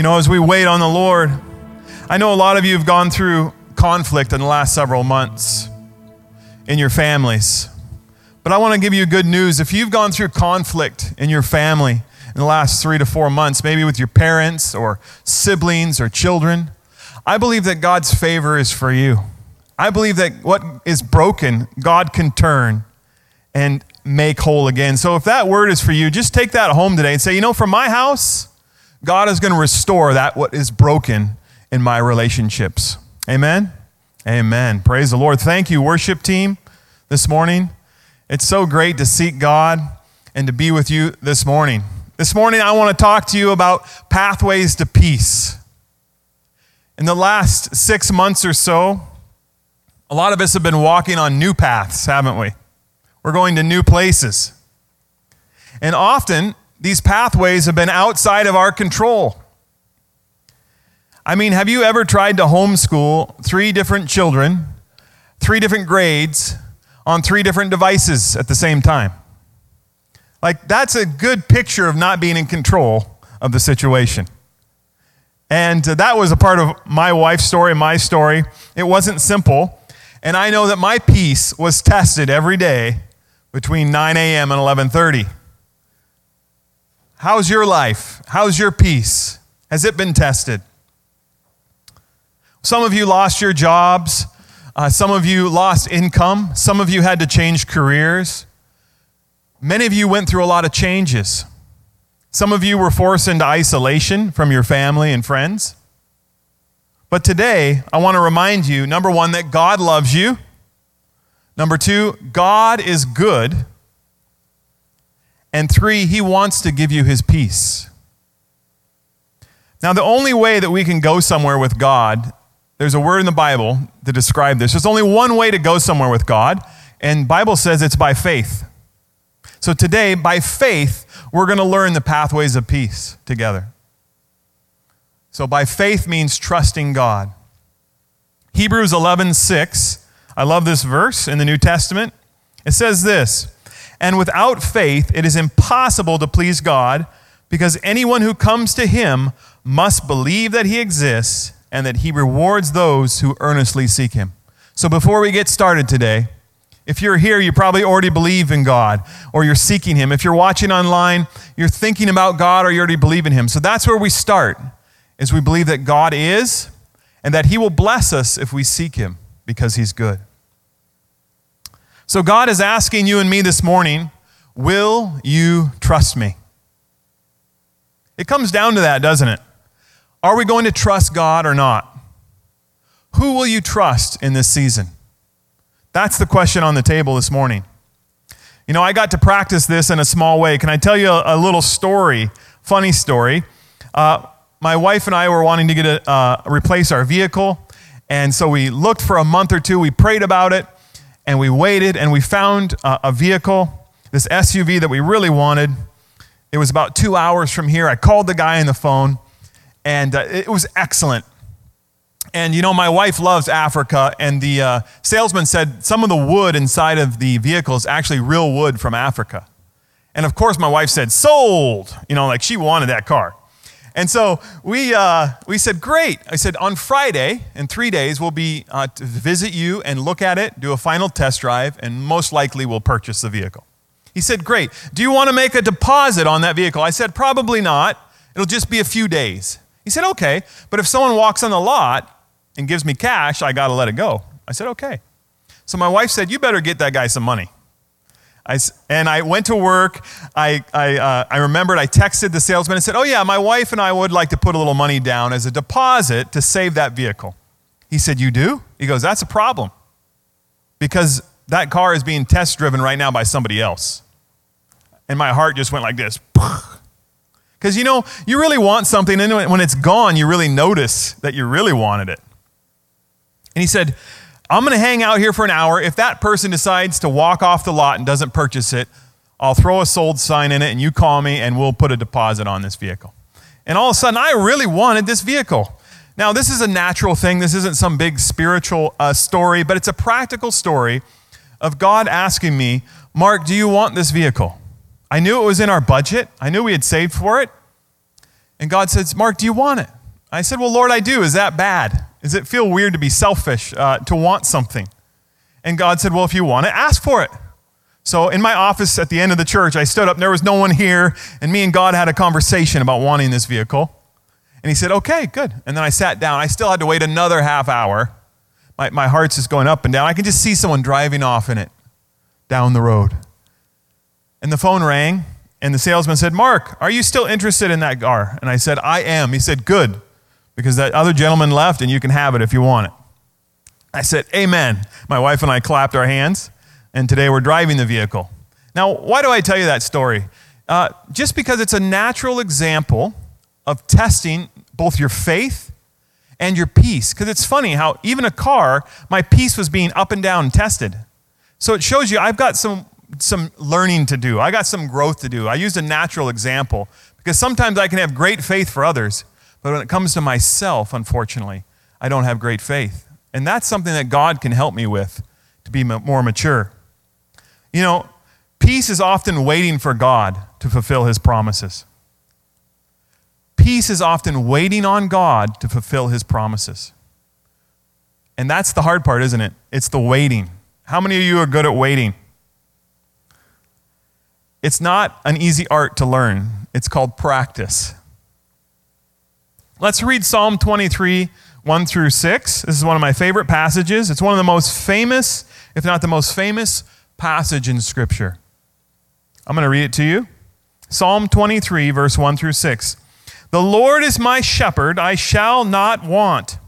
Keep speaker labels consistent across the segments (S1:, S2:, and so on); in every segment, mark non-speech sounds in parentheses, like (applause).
S1: You know, as we wait on the Lord, I know a lot of you have gone through conflict in the last several months in your families. But I want to give you good news. If you've gone through conflict in your family in the last three to four months, maybe with your parents or siblings or children, I believe that God's favor is for you. I believe that what is broken, God can turn and make whole again. So if that word is for you, just take that home today and say, you know, from my house, God is going to restore that what is broken in my relationships. Amen. Amen. Praise the Lord. Thank you, worship team, this morning. It's so great to seek God and to be with you this morning. This morning, I want to talk to you about pathways to peace. In the last six months or so, a lot of us have been walking on new paths, haven't we? We're going to new places. And often, these pathways have been outside of our control. I mean, have you ever tried to homeschool three different children, three different grades, on three different devices at the same time? Like, that's a good picture of not being in control of the situation. And uh, that was a part of my wife's story, my story. It wasn't simple. And I know that my peace was tested every day between 9 a.m. and 11:30. How's your life? How's your peace? Has it been tested? Some of you lost your jobs. Uh, some of you lost income. Some of you had to change careers. Many of you went through a lot of changes. Some of you were forced into isolation from your family and friends. But today, I want to remind you number one, that God loves you. Number two, God is good. And three, He wants to give you His peace. Now, the only way that we can go somewhere with God, there's a word in the Bible to describe this. There's only one way to go somewhere with God, and Bible says it's by faith. So today, by faith, we're going to learn the pathways of peace together. So by faith means trusting God. Hebrews 11:6. I love this verse in the New Testament. It says this, "And without faith it is impossible to please God, because anyone who comes to him must believe that he exists and that he rewards those who earnestly seek him." So before we get started today, if you're here, you probably already believe in God or you're seeking Him. If you're watching online, you're thinking about God or you already believe in Him. So that's where we start, is we believe that God is and that He will bless us if we seek Him because He's good. So God is asking you and me this morning, will you trust me? It comes down to that, doesn't it? Are we going to trust God or not? Who will you trust in this season? That's the question on the table this morning. You know, I got to practice this in a small way. Can I tell you a, a little story, funny story? Uh, my wife and I were wanting to get a, uh, replace our vehicle, and so we looked for a month or two. We prayed about it, and we waited, and we found a, a vehicle, this SUV that we really wanted. It was about two hours from here. I called the guy on the phone, and uh, it was excellent. And you know, my wife loves Africa, and the uh, salesman said some of the wood inside of the vehicle is actually real wood from Africa. And of course, my wife said, sold, you know, like she wanted that car. And so we, uh, we said, great. I said, on Friday, in three days, we'll be uh, to visit you and look at it, do a final test drive, and most likely we'll purchase the vehicle. He said, great. Do you want to make a deposit on that vehicle? I said, probably not. It'll just be a few days. He said, okay. But if someone walks on the lot and gives me cash, I got to let it go. I said, okay. So my wife said, you better get that guy some money. I, and I went to work. I, I, uh, I remembered I texted the salesman and said, Oh, yeah, my wife and I would like to put a little money down as a deposit to save that vehicle. He said, You do? He goes, That's a problem because that car is being test driven right now by somebody else. And my heart just went like this. (laughs) Because you know, you really want something, and when it's gone, you really notice that you really wanted it. And he said, I'm going to hang out here for an hour. If that person decides to walk off the lot and doesn't purchase it, I'll throw a sold sign in it and you call me and we'll put a deposit on this vehicle. And all of a sudden, I really wanted this vehicle. Now, this is a natural thing. This isn't some big spiritual uh, story, but it's a practical story of God asking me, Mark, do you want this vehicle? I knew it was in our budget. I knew we had saved for it. And God says, Mark, do you want it? I said, Well, Lord, I do. Is that bad? Does it feel weird to be selfish, uh, to want something? And God said, Well, if you want it, ask for it. So in my office at the end of the church, I stood up, there was no one here, and me and God had a conversation about wanting this vehicle. And he said, Okay, good. And then I sat down. I still had to wait another half hour. My, my heart's just going up and down. I can just see someone driving off in it down the road. And the phone rang, and the salesman said, Mark, are you still interested in that car? And I said, I am. He said, Good, because that other gentleman left, and you can have it if you want it. I said, Amen. My wife and I clapped our hands, and today we're driving the vehicle. Now, why do I tell you that story? Uh, just because it's a natural example of testing both your faith and your peace. Because it's funny how even a car, my peace was being up and down tested. So it shows you I've got some some learning to do. I got some growth to do. I used a natural example because sometimes I can have great faith for others, but when it comes to myself, unfortunately, I don't have great faith. And that's something that God can help me with to be more mature. You know, peace is often waiting for God to fulfill his promises. Peace is often waiting on God to fulfill his promises. And that's the hard part, isn't it? It's the waiting. How many of you are good at waiting? It's not an easy art to learn, it's called practice. Let's read Psalm 23, 1 through 6. This is one of my favorite passages. It's one of the most famous, if not the most famous, passage in Scripture. I'm going to read it to you. Psalm 23, verse 1 through 6. The Lord is my shepherd, I shall not want.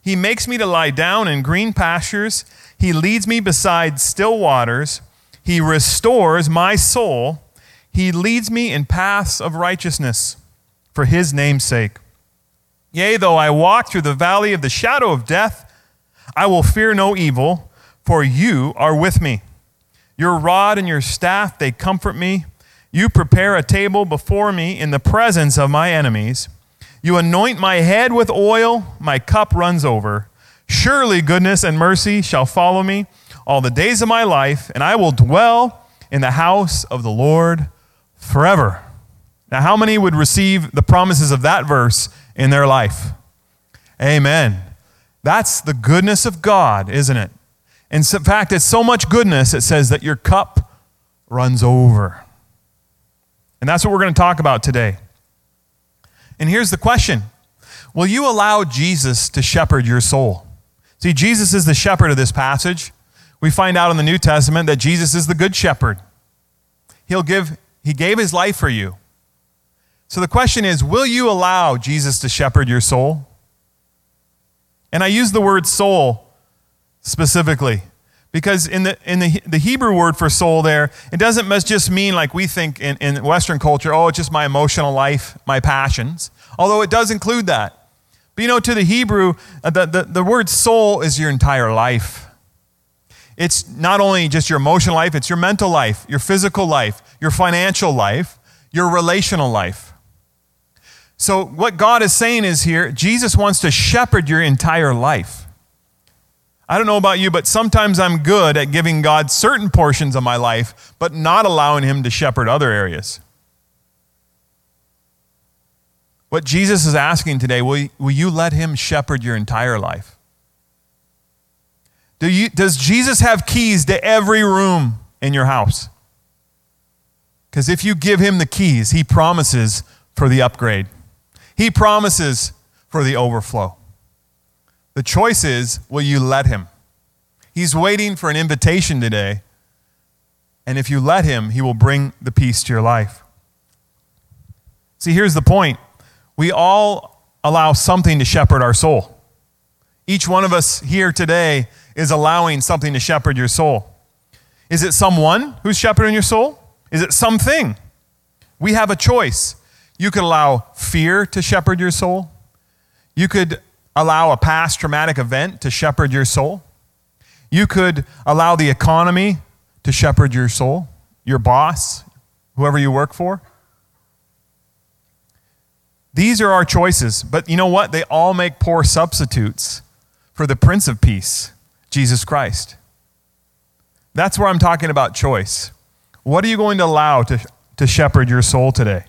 S1: He makes me to lie down in green pastures. He leads me beside still waters. He restores my soul. He leads me in paths of righteousness for his name's sake. Yea, though I walk through the valley of the shadow of death, I will fear no evil, for you are with me. Your rod and your staff, they comfort me. You prepare a table before me in the presence of my enemies. You anoint my head with oil, my cup runs over. Surely goodness and mercy shall follow me all the days of my life, and I will dwell in the house of the Lord forever. Now, how many would receive the promises of that verse in their life? Amen. That's the goodness of God, isn't it? In fact, it's so much goodness, it says that your cup runs over. And that's what we're going to talk about today. And here's the question Will you allow Jesus to shepherd your soul? See, Jesus is the shepherd of this passage we find out in the New Testament that Jesus is the good shepherd. He'll give, he gave his life for you. So the question is will you allow Jesus to shepherd your soul? And I use the word soul specifically because in the, in the, the Hebrew word for soul there, it doesn't just mean like we think in, in Western culture, oh, it's just my emotional life, my passions, although it does include that. But you know, to the Hebrew, uh, the, the, the word soul is your entire life. It's not only just your emotional life, it's your mental life, your physical life, your financial life, your relational life. So, what God is saying is here, Jesus wants to shepherd your entire life. I don't know about you, but sometimes I'm good at giving God certain portions of my life, but not allowing Him to shepherd other areas. What Jesus is asking today, will, will you let Him shepherd your entire life? Do you, does Jesus have keys to every room in your house? Because if you give him the keys, he promises for the upgrade, he promises for the overflow. The choice is will you let him? He's waiting for an invitation today. And if you let him, he will bring the peace to your life. See, here's the point we all allow something to shepherd our soul. Each one of us here today is allowing something to shepherd your soul. Is it someone who's shepherding your soul? Is it something? We have a choice. You could allow fear to shepherd your soul. You could allow a past traumatic event to shepherd your soul. You could allow the economy to shepherd your soul, your boss, whoever you work for. These are our choices, but you know what? They all make poor substitutes for the Prince of Peace. Jesus Christ. That's where I'm talking about choice. What are you going to allow to, to shepherd your soul today?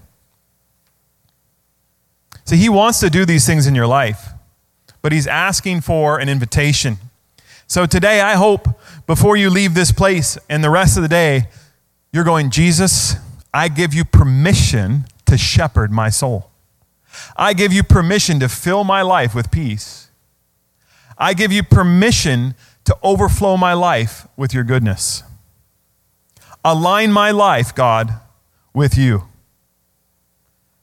S1: See, He wants to do these things in your life, but He's asking for an invitation. So today, I hope before you leave this place and the rest of the day, you're going, Jesus, I give you permission to shepherd my soul. I give you permission to fill my life with peace. I give you permission to overflow my life with your goodness. Align my life, God, with you.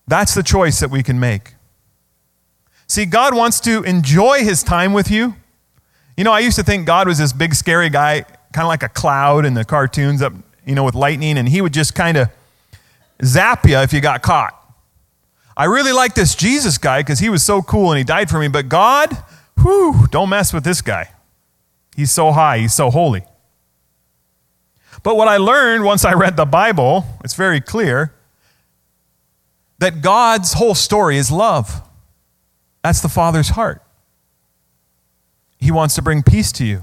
S1: That's the choice that we can make. See, God wants to enjoy his time with you. You know, I used to think God was this big, scary guy, kind of like a cloud in the cartoons up, you know, with lightning, and he would just kind of zap you if you got caught. I really like this Jesus guy because he was so cool and he died for me, but God, whew, don't mess with this guy. He's so high, he's so holy. But what I learned once I read the Bible, it's very clear that God's whole story is love. That's the Father's heart. He wants to bring peace to you.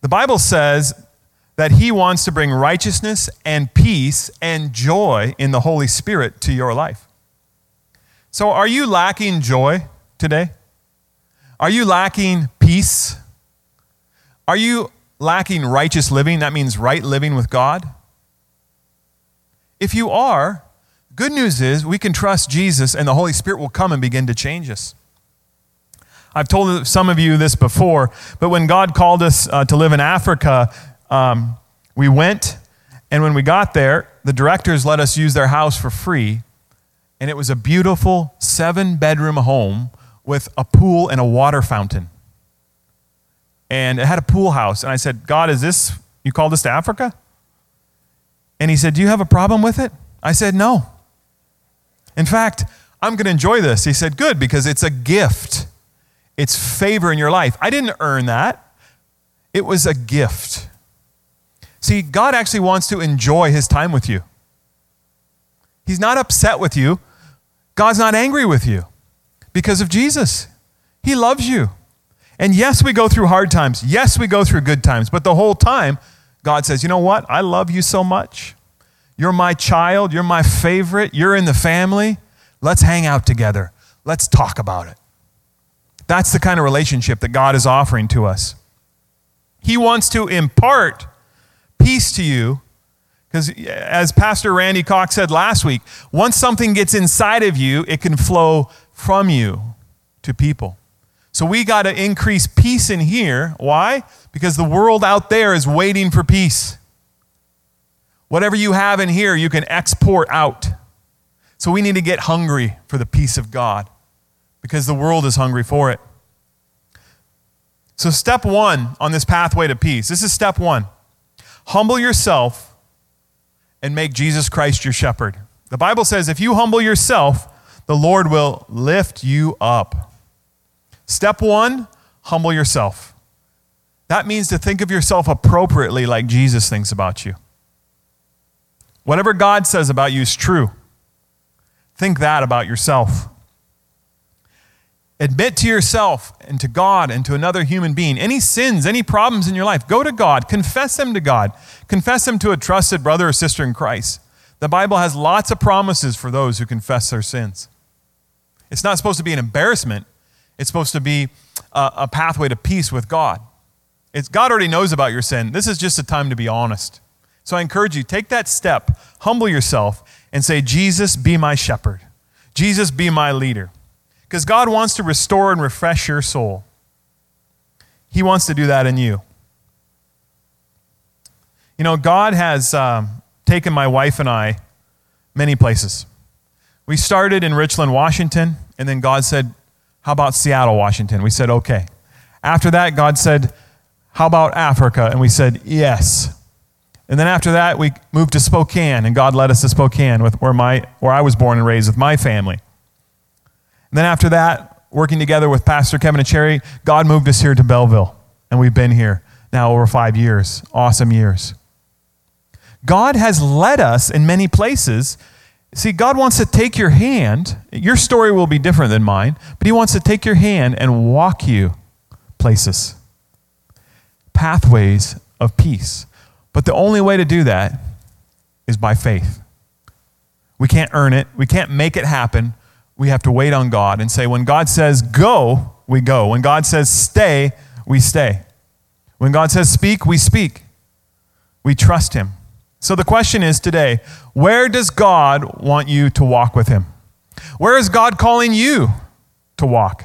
S1: The Bible says that He wants to bring righteousness and peace and joy in the Holy Spirit to your life. So, are you lacking joy today? Are you lacking peace? Are you lacking righteous living? That means right living with God. If you are, good news is we can trust Jesus and the Holy Spirit will come and begin to change us. I've told some of you this before, but when God called us uh, to live in Africa, um, we went, and when we got there, the directors let us use their house for free. And it was a beautiful seven bedroom home with a pool and a water fountain and it had a pool house. And I said, God, is this, you called this to Africa? And he said, Do you have a problem with it? I said, No. In fact, I'm going to enjoy this. He said, Good, because it's a gift, it's favor in your life. I didn't earn that, it was a gift. See, God actually wants to enjoy his time with you. He's not upset with you. God's not angry with you because of Jesus. He loves you. And yes, we go through hard times. Yes, we go through good times. But the whole time, God says, you know what? I love you so much. You're my child. You're my favorite. You're in the family. Let's hang out together. Let's talk about it. That's the kind of relationship that God is offering to us. He wants to impart peace to you because, as Pastor Randy Cox said last week, once something gets inside of you, it can flow from you to people. So we got to increase peace in here. Why? Because the world out there is waiting for peace. Whatever you have in here, you can export out. So we need to get hungry for the peace of God because the world is hungry for it. So, step one on this pathway to peace this is step one humble yourself and make Jesus Christ your shepherd. The Bible says if you humble yourself, the Lord will lift you up. Step one, humble yourself. That means to think of yourself appropriately like Jesus thinks about you. Whatever God says about you is true. Think that about yourself. Admit to yourself and to God and to another human being any sins, any problems in your life. Go to God, confess them to God, confess them to a trusted brother or sister in Christ. The Bible has lots of promises for those who confess their sins. It's not supposed to be an embarrassment, it's supposed to be a, a pathway to peace with God. It's, God already knows about your sin. This is just a time to be honest. So I encourage you, take that step, humble yourself, and say, Jesus, be my shepherd. Jesus, be my leader. Because God wants to restore and refresh your soul. He wants to do that in you. You know, God has um, taken my wife and I many places. We started in Richland, Washington, and then God said, how about Seattle, Washington? We said, Okay. After that, God said, How about Africa? And we said, Yes. And then after that, we moved to Spokane, and God led us to Spokane, with where, my, where I was born and raised with my family. And then after that, working together with Pastor Kevin and Cherry, God moved us here to Belleville, and we've been here now over five years. Awesome years. God has led us in many places See, God wants to take your hand. Your story will be different than mine, but He wants to take your hand and walk you places, pathways of peace. But the only way to do that is by faith. We can't earn it, we can't make it happen. we have to wait on God and say, when God says go, we go. When God says stay, we stay. When God says speak, we speak. We trust Him. So the question is today where does God want you to walk with Him? Where is God calling you to walk?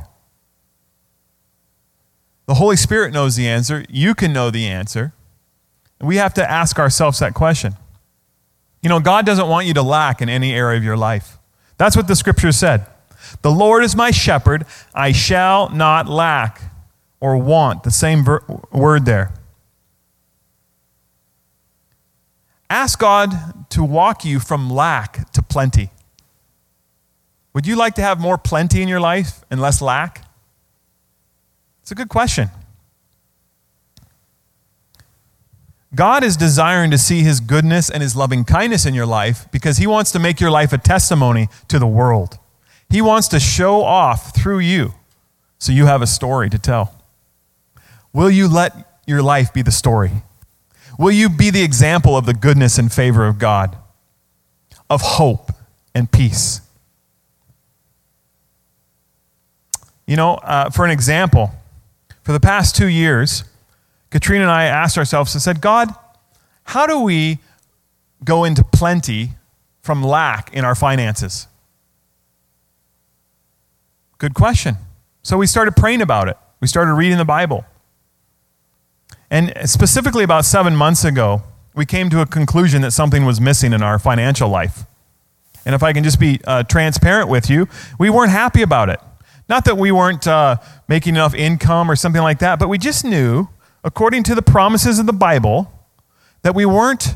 S1: The Holy Spirit knows the answer. You can know the answer. We have to ask ourselves that question. You know, God doesn't want you to lack in any area of your life. That's what the scripture said. The Lord is my shepherd, I shall not lack or want. The same ver- word there. Ask God to walk you from lack to plenty. Would you like to have more plenty in your life and less lack? It's a good question. God is desiring to see his goodness and his loving kindness in your life because he wants to make your life a testimony to the world. He wants to show off through you so you have a story to tell. Will you let your life be the story? Will you be the example of the goodness and favor of God, of hope and peace? You know, uh, for an example, for the past two years, Katrina and I asked ourselves and said, God, how do we go into plenty from lack in our finances? Good question. So we started praying about it. We started reading the Bible. And specifically, about seven months ago, we came to a conclusion that something was missing in our financial life. And if I can just be uh, transparent with you, we weren't happy about it. Not that we weren't uh, making enough income or something like that, but we just knew according to the promises of the Bible, that we weren't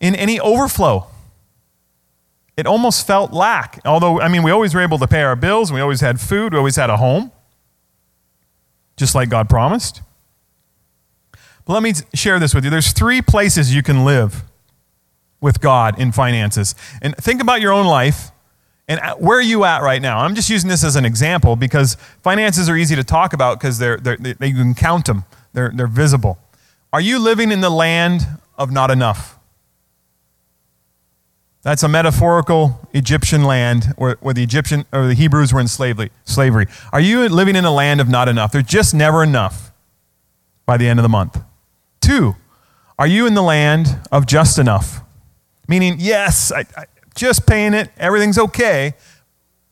S1: in any overflow. It almost felt lack. Although, I mean, we always were able to pay our bills, we always had food, we always had a home, just like God promised. But let me share this with you. There's three places you can live with God in finances. And think about your own life and where are you at right now? I'm just using this as an example because finances are easy to talk about because they're, they're, they, you can count them they're, they're visible. Are you living in the land of not enough? That's a metaphorical Egyptian land where, where the Egyptian or the Hebrews were in slavery, slavery. Are you living in a land of not enough? There's just never enough by the end of the month. Two, are you in the land of just enough? Meaning, yes, I, I just paying it, everything's okay,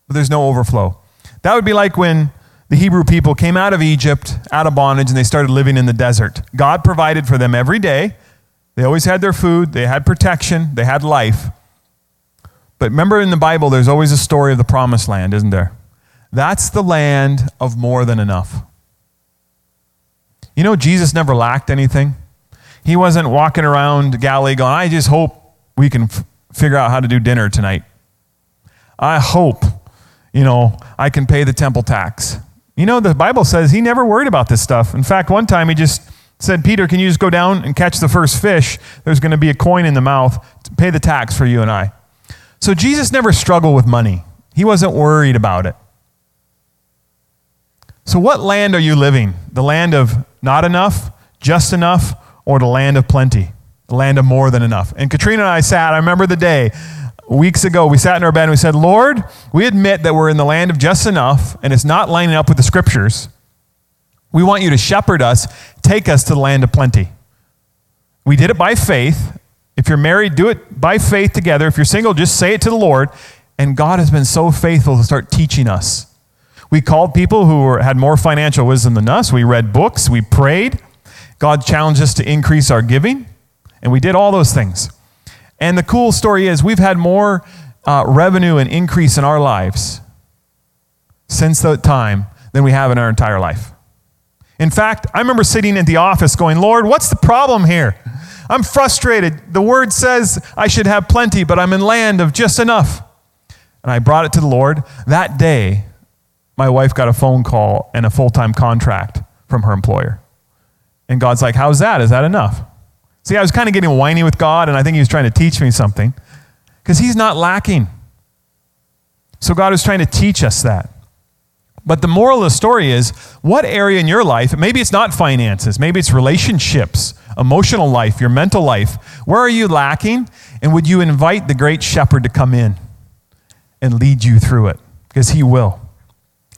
S1: but there's no overflow. That would be like when the Hebrew people came out of Egypt, out of bondage, and they started living in the desert. God provided for them every day. They always had their food, they had protection, they had life. But remember in the Bible, there's always a story of the promised land, isn't there? That's the land of more than enough. You know, Jesus never lacked anything. He wasn't walking around Galilee going, I just hope we can f- figure out how to do dinner tonight. I hope, you know, I can pay the temple tax. You know, the Bible says he never worried about this stuff. In fact, one time he just said, Peter, can you just go down and catch the first fish? There's going to be a coin in the mouth to pay the tax for you and I. So Jesus never struggled with money, he wasn't worried about it. So, what land are you living? The land of not enough, just enough, or the land of plenty? The land of more than enough. And Katrina and I sat, I remember the day weeks ago, we sat in our bed and we said, Lord, we admit that we're in the land of just enough and it's not lining up with the scriptures. We want you to shepherd us, take us to the land of plenty. We did it by faith. If you're married, do it by faith together. If you're single, just say it to the Lord. And God has been so faithful to start teaching us. We called people who were, had more financial wisdom than us. We read books. We prayed. God challenged us to increase our giving. And we did all those things. And the cool story is we've had more uh, revenue and increase in our lives since that time than we have in our entire life. In fact, I remember sitting in the office going, Lord, what's the problem here? I'm frustrated. The word says I should have plenty, but I'm in land of just enough. And I brought it to the Lord. That day, my wife got a phone call and a full time contract from her employer. And God's like, How's that? Is that enough? See, I was kind of getting whiny with God, and I think He was trying to teach me something because He's not lacking. So God was trying to teach us that. But the moral of the story is what area in your life, maybe it's not finances, maybe it's relationships, emotional life, your mental life, where are you lacking? And would you invite the great shepherd to come in and lead you through it? because He will.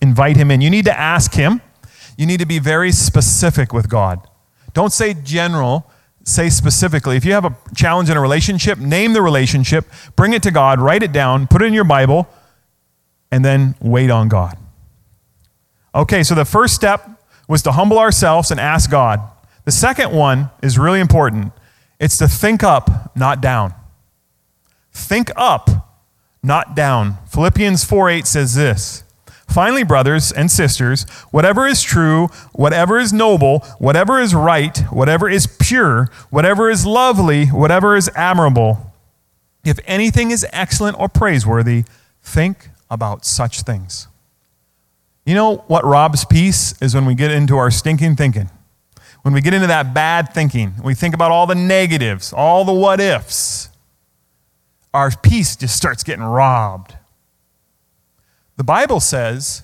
S1: Invite Him in. You need to ask Him. You need to be very specific with God. Don't say general, say specifically. If you have a challenge in a relationship, name the relationship, bring it to God, write it down, put it in your Bible, and then wait on God. Okay, so the first step was to humble ourselves and ask God. The second one is really important it's to think up, not down. Think up, not down. Philippians 4 8 says this. Finally, brothers and sisters, whatever is true, whatever is noble, whatever is right, whatever is pure, whatever is lovely, whatever is admirable, if anything is excellent or praiseworthy, think about such things. You know what robs peace is when we get into our stinking thinking. When we get into that bad thinking, we think about all the negatives, all the what ifs, our peace just starts getting robbed. The Bible says,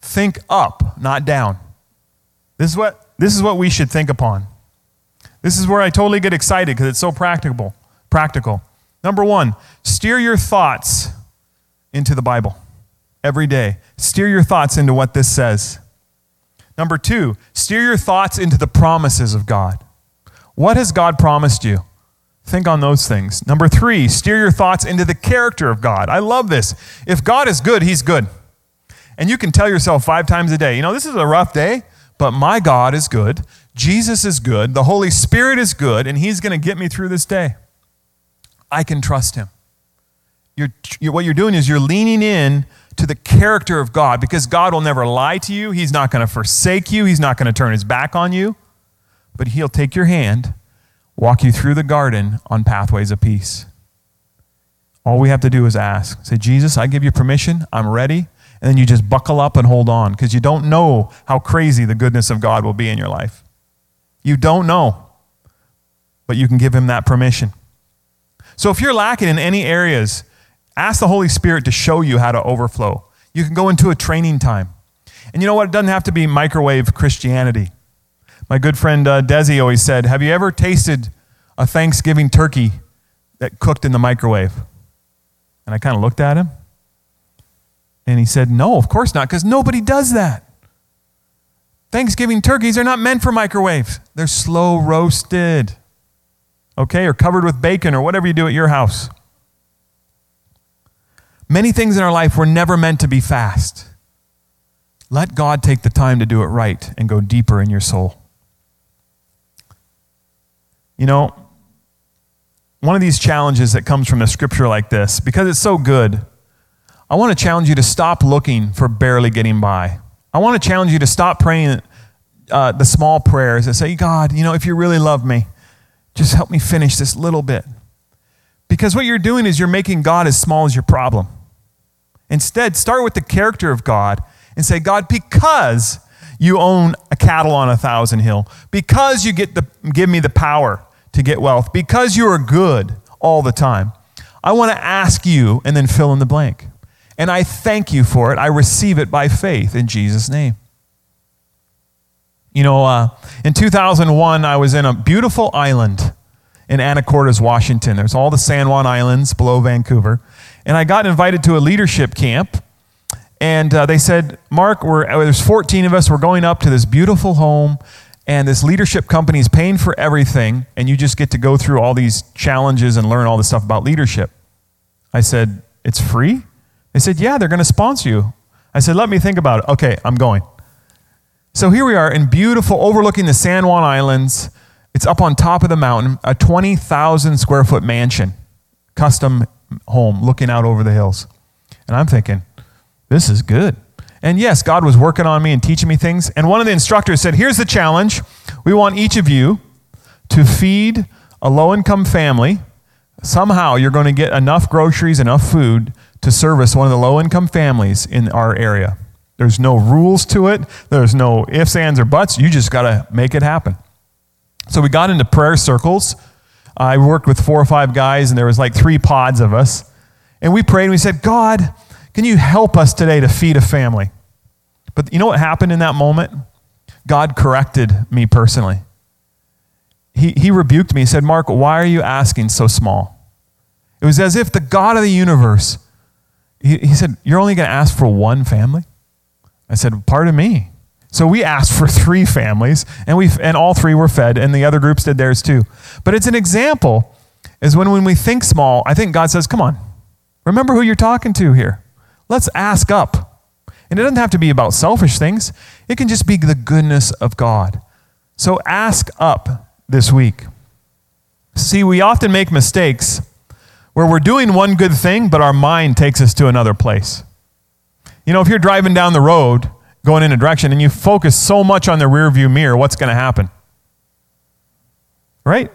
S1: think up, not down. This is what, this is what we should think upon. This is where I totally get excited because it's so practical. Practical. Number one, steer your thoughts into the Bible every day. Steer your thoughts into what this says. Number two, steer your thoughts into the promises of God. What has God promised you? Think on those things. Number three, steer your thoughts into the character of God. I love this. If God is good, He's good. And you can tell yourself five times a day, you know, this is a rough day, but my God is good. Jesus is good. The Holy Spirit is good, and He's going to get me through this day. I can trust Him. You're, you're, what you're doing is you're leaning in to the character of God because God will never lie to you. He's not going to forsake you. He's not going to turn his back on you. But He'll take your hand, walk you through the garden on pathways of peace. All we have to do is ask. Say, Jesus, I give you permission. I'm ready. And then you just buckle up and hold on because you don't know how crazy the goodness of God will be in your life. You don't know, but you can give Him that permission. So if you're lacking in any areas, Ask the Holy Spirit to show you how to overflow. You can go into a training time. And you know what? It doesn't have to be microwave Christianity. My good friend uh, Desi always said, Have you ever tasted a Thanksgiving turkey that cooked in the microwave? And I kind of looked at him. And he said, No, of course not, because nobody does that. Thanksgiving turkeys are not meant for microwaves, they're slow roasted, okay, or covered with bacon or whatever you do at your house. Many things in our life were never meant to be fast. Let God take the time to do it right and go deeper in your soul. You know, one of these challenges that comes from a scripture like this, because it's so good, I want to challenge you to stop looking for barely getting by. I want to challenge you to stop praying uh, the small prayers and say, God, you know, if you really love me, just help me finish this little bit. Because what you're doing is you're making God as small as your problem. Instead, start with the character of God and say, God, because you own a cattle on a thousand hill, because you get the, give me the power to get wealth, because you are good all the time, I want to ask you and then fill in the blank. And I thank you for it. I receive it by faith in Jesus' name. You know, uh, in 2001, I was in a beautiful island in Anacortes, Washington. There's all the San Juan Islands below Vancouver. And I got invited to a leadership camp. And uh, they said, Mark, uh, there's 14 of us. We're going up to this beautiful home. And this leadership company is paying for everything. And you just get to go through all these challenges and learn all this stuff about leadership. I said, It's free? They said, Yeah, they're going to sponsor you. I said, Let me think about it. Okay, I'm going. So here we are in beautiful, overlooking the San Juan Islands. It's up on top of the mountain, a 20,000 square foot mansion, custom home, looking out over the hills. And I'm thinking, this is good. And yes, God was working on me and teaching me things. And one of the instructors said, Here's the challenge. We want each of you to feed a low income family. Somehow you're going to get enough groceries, enough food to service one of the low income families in our area. There's no rules to it, there's no ifs, ands, or buts. You just got to make it happen. So we got into prayer circles. I worked with four or five guys, and there was like three pods of us. And we prayed and we said, God, can you help us today to feed a family? But you know what happened in that moment? God corrected me personally. He, he rebuked me. He said, Mark, why are you asking so small? It was as if the God of the universe he, he said, You're only going to ask for one family? I said, Pardon me. So we asked for three families, and, we, and all three were fed, and the other groups did theirs too. But it's an example, is when, when we think small, I think God says, Come on, remember who you're talking to here. Let's ask up. And it doesn't have to be about selfish things, it can just be the goodness of God. So ask up this week. See, we often make mistakes where we're doing one good thing, but our mind takes us to another place. You know, if you're driving down the road going in a direction and you focus so much on the rearview mirror, what's going to happen? Right?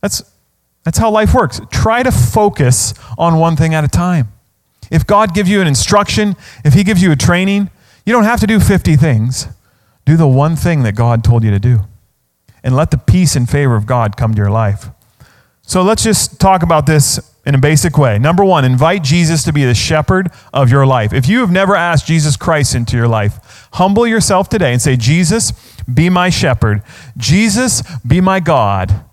S1: That's, that's how life works. Try to focus on one thing at a time. If God gives you an instruction, if He gives you a training, you don't have to do 50 things. Do the one thing that God told you to do. And let the peace and favor of God come to your life. So let's just talk about this in a basic way. Number one, invite Jesus to be the shepherd of your life. If you have never asked Jesus Christ into your life, humble yourself today and say, Jesus, be my shepherd. Jesus, be my God.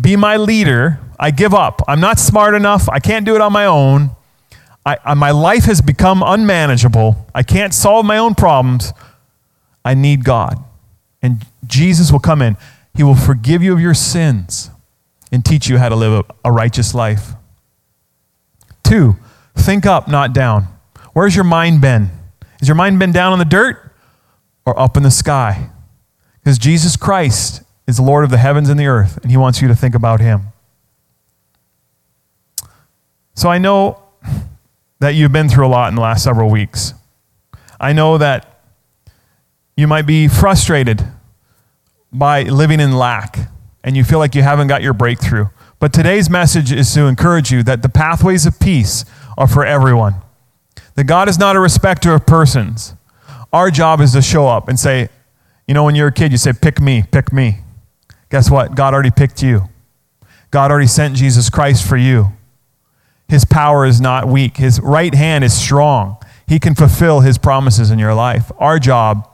S1: Be my leader. I give up. I'm not smart enough. I can't do it on my own. I, I, my life has become unmanageable. I can't solve my own problems. I need God. And Jesus will come in. He will forgive you of your sins and teach you how to live a, a righteous life. Two, think up, not down. Where's your mind been? Has your mind been down on the dirt or up in the sky? Because Jesus Christ is the Lord of the heavens and the earth, and He wants you to think about Him. So I know that you've been through a lot in the last several weeks. I know that you might be frustrated by living in lack and you feel like you haven't got your breakthrough. But today's message is to encourage you that the pathways of peace are for everyone. That God is not a respecter of persons. Our job is to show up and say, you know, when you're a kid, you say, pick me, pick me. Guess what? God already picked you. God already sent Jesus Christ for you. His power is not weak, His right hand is strong. He can fulfill His promises in your life. Our job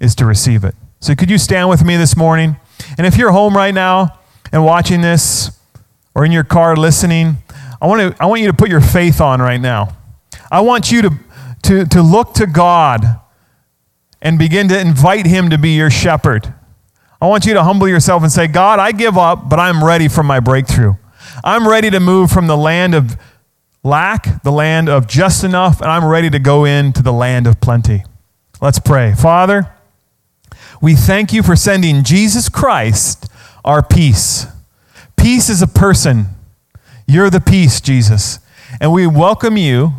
S1: is to receive it. So, could you stand with me this morning? And if you're home right now and watching this, or in your car listening, I want, to, I want you to put your faith on right now. I want you to, to, to look to God and begin to invite Him to be your shepherd. I want you to humble yourself and say, God, I give up, but I'm ready for my breakthrough. I'm ready to move from the land of lack, the land of just enough, and I'm ready to go into the land of plenty. Let's pray. Father, we thank you for sending Jesus Christ, our peace. Peace is a person. You're the peace, Jesus. And we welcome you.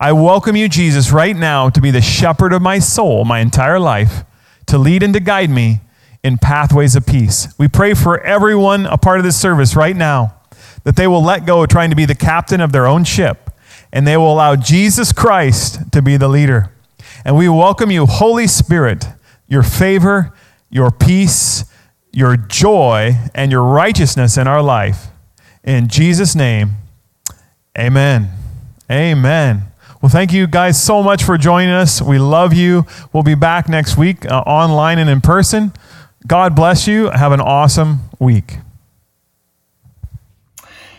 S1: I welcome you, Jesus, right now to be the shepherd of my soul, my entire life, to lead and to guide me in pathways of peace. We pray for everyone a part of this service right now that they will let go of trying to be the captain of their own ship and they will allow Jesus Christ to be the leader. And we welcome you, Holy Spirit, your favor, your peace, your joy and your righteousness in our life. In Jesus' name, amen. Amen. Well, thank you guys so much for joining us. We love you. We'll be back next week uh, online and in person. God bless you. Have an awesome week.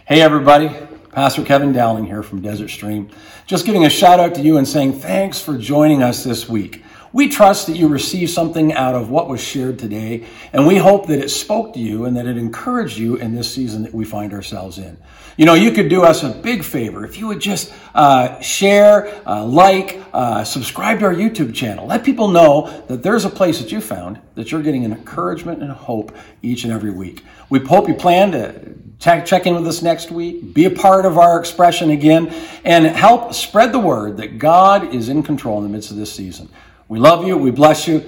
S2: Hey, everybody. Pastor Kevin Dowling here from Desert Stream. Just giving a shout out to you and saying thanks for joining us this week. We trust that you received something out of what was shared today, and we hope that it spoke to you and that it encouraged you in this season that we find ourselves in. You know, you could do us a big favor if you would just uh, share, uh, like, uh, subscribe to our YouTube channel. Let people know that there's a place that you found that you're getting an encouragement and hope each and every week. We hope you plan to check, in with us next week, be a part of our expression again, and help spread the word that God is in control in the midst of this season. We love you. We bless you.